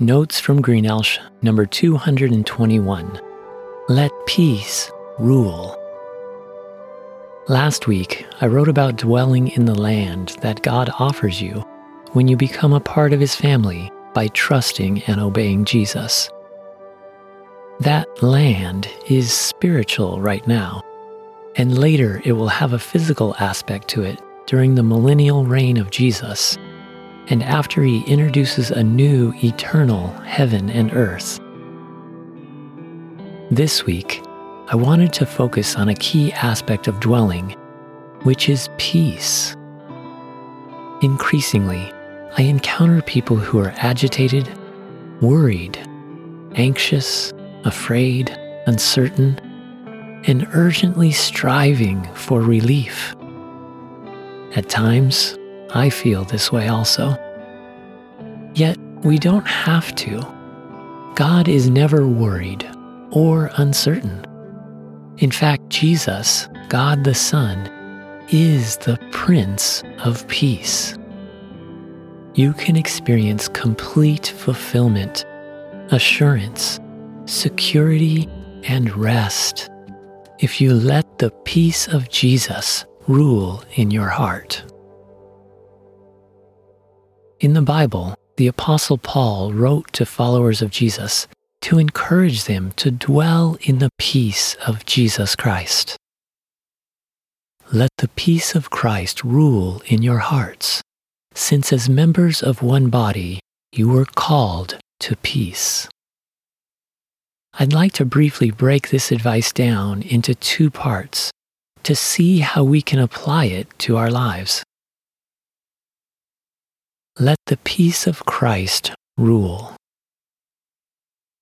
Notes from Greenelsh, number 221. Let peace rule. Last week, I wrote about dwelling in the land that God offers you when you become a part of His family by trusting and obeying Jesus. That land is spiritual right now, and later it will have a physical aspect to it during the millennial reign of Jesus and after he introduces a new eternal heaven and earth. This week, I wanted to focus on a key aspect of dwelling, which is peace. Increasingly, I encounter people who are agitated, worried, anxious, afraid, uncertain, and urgently striving for relief. At times, I feel this way also. Yet we don't have to. God is never worried or uncertain. In fact, Jesus, God the Son, is the Prince of Peace. You can experience complete fulfillment, assurance, security, and rest if you let the peace of Jesus rule in your heart. In the Bible, the Apostle Paul wrote to followers of Jesus to encourage them to dwell in the peace of Jesus Christ. Let the peace of Christ rule in your hearts, since as members of one body you were called to peace. I'd like to briefly break this advice down into two parts to see how we can apply it to our lives. Let the peace of Christ rule.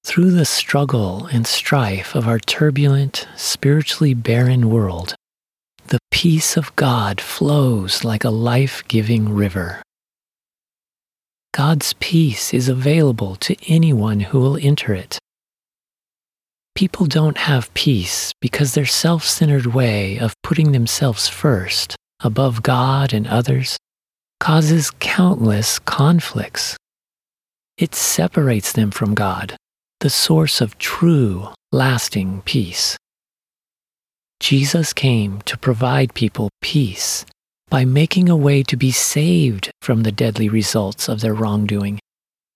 Through the struggle and strife of our turbulent, spiritually barren world, the peace of God flows like a life giving river. God's peace is available to anyone who will enter it. People don't have peace because their self centered way of putting themselves first, above God and others, causes countless conflicts. It separates them from God, the source of true, lasting peace. Jesus came to provide people peace by making a way to be saved from the deadly results of their wrongdoing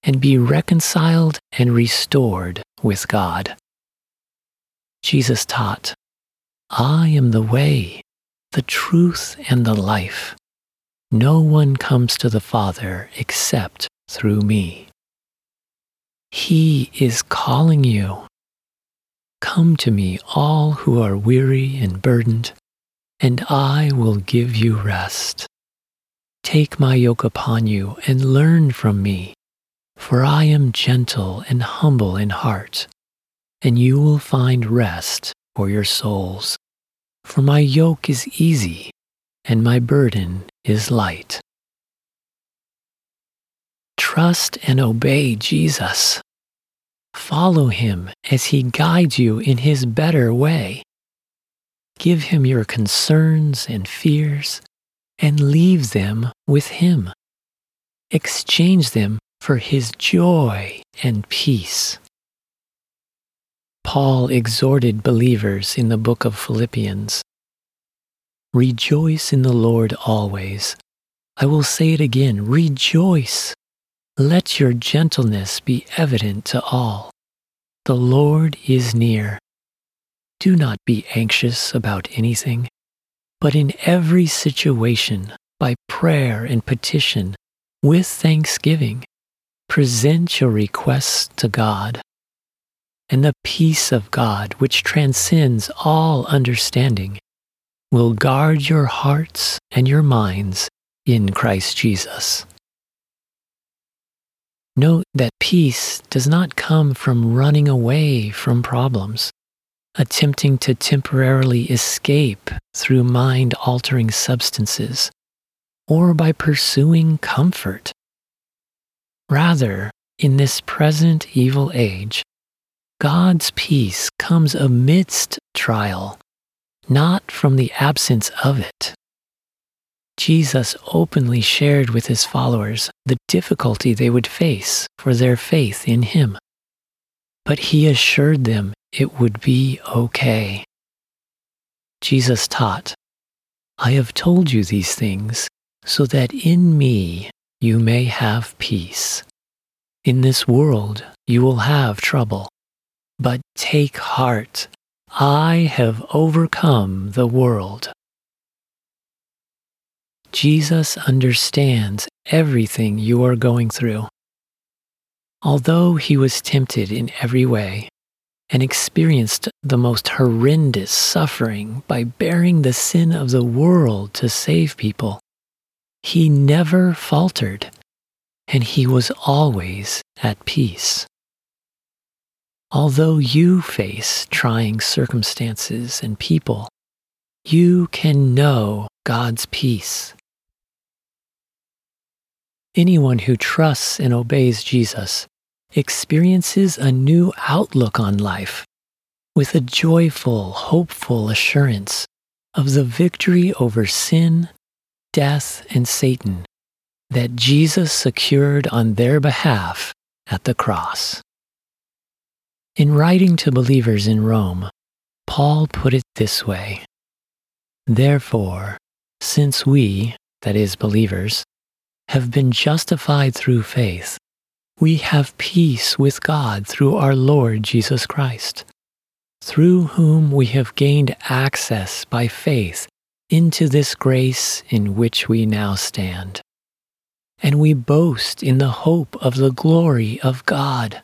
and be reconciled and restored with God. Jesus taught, I am the way, the truth, and the life. No one comes to the Father except through me. He is calling you. Come to me, all who are weary and burdened, and I will give you rest. Take my yoke upon you and learn from me, for I am gentle and humble in heart, and you will find rest for your souls. For my yoke is easy and my burden is light. Trust and obey Jesus. Follow him as he guides you in his better way. Give him your concerns and fears and leave them with him. Exchange them for his joy and peace. Paul exhorted believers in the book of Philippians Rejoice in the Lord always. I will say it again rejoice. Let your gentleness be evident to all. The Lord is near. Do not be anxious about anything, but in every situation, by prayer and petition, with thanksgiving, present your requests to God. And the peace of God, which transcends all understanding, will guard your hearts and your minds in Christ Jesus. Note that peace does not come from running away from problems, attempting to temporarily escape through mind altering substances, or by pursuing comfort. Rather, in this present evil age, God's peace comes amidst trial not from the absence of it. Jesus openly shared with his followers the difficulty they would face for their faith in him. But he assured them it would be okay. Jesus taught, I have told you these things so that in me you may have peace. In this world you will have trouble, but take heart. I have overcome the world. Jesus understands everything you are going through. Although he was tempted in every way and experienced the most horrendous suffering by bearing the sin of the world to save people, he never faltered and he was always at peace. Although you face trying circumstances and people, you can know God's peace. Anyone who trusts and obeys Jesus experiences a new outlook on life with a joyful, hopeful assurance of the victory over sin, death, and Satan that Jesus secured on their behalf at the cross. In writing to believers in Rome, Paul put it this way Therefore, since we, that is, believers, have been justified through faith, we have peace with God through our Lord Jesus Christ, through whom we have gained access by faith into this grace in which we now stand. And we boast in the hope of the glory of God.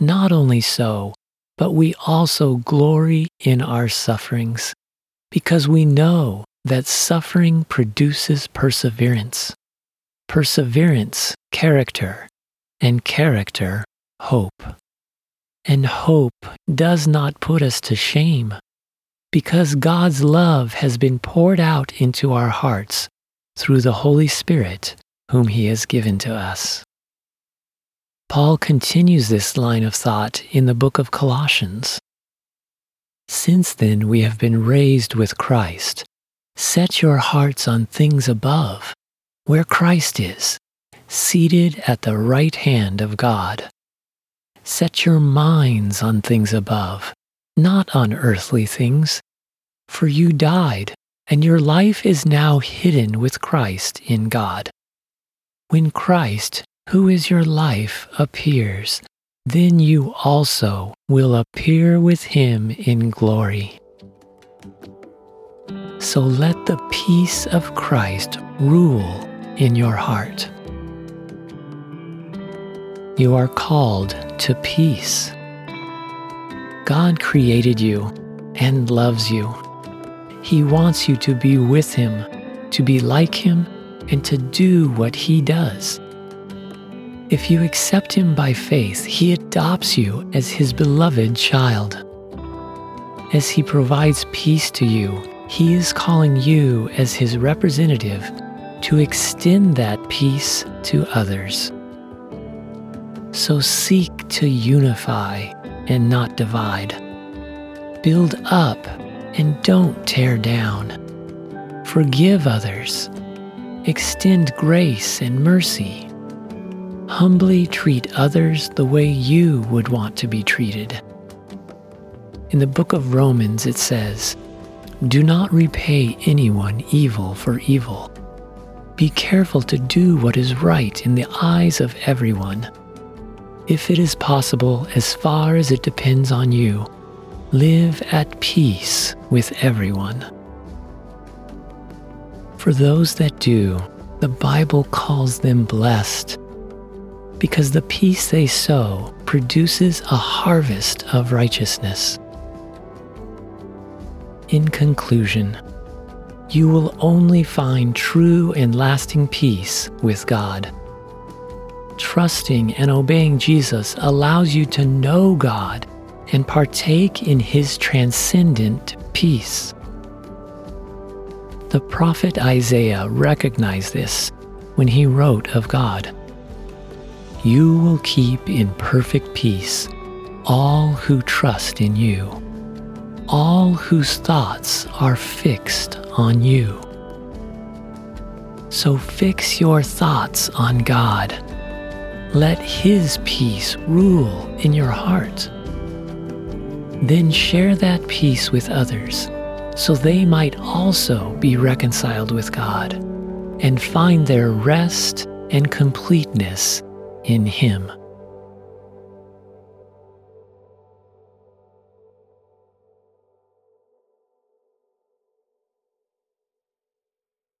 Not only so, but we also glory in our sufferings, because we know that suffering produces perseverance perseverance, character, and character, hope. And hope does not put us to shame, because God's love has been poured out into our hearts through the Holy Spirit, whom He has given to us. Paul continues this line of thought in the book of Colossians. Since then we have been raised with Christ. Set your hearts on things above where Christ is, seated at the right hand of God. Set your minds on things above, not on earthly things, for you died, and your life is now hidden with Christ in God. When Christ, who is your life, appears, then you also will appear with him in glory. So let the peace of Christ rule in your heart. You are called to peace. God created you and loves you. He wants you to be with Him, to be like Him, and to do what He does. If you accept Him by faith, He adopts you as His beloved child. As He provides peace to you, He is calling you as His representative to extend that peace to others. So seek to unify and not divide. Build up and don't tear down. Forgive others. Extend grace and mercy. Humbly treat others the way you would want to be treated. In the book of Romans, it says, Do not repay anyone evil for evil be careful to do what is right in the eyes of everyone. If it is possible, as far as it depends on you, live at peace with everyone. For those that do, the Bible calls them blessed, because the peace they sow produces a harvest of righteousness. In conclusion, you will only find true and lasting peace with God. Trusting and obeying Jesus allows you to know God and partake in His transcendent peace. The prophet Isaiah recognized this when he wrote of God You will keep in perfect peace all who trust in you, all whose thoughts are fixed on you. So fix your thoughts on God. Let His peace rule in your heart. Then share that peace with others so they might also be reconciled with God and find their rest and completeness in Him.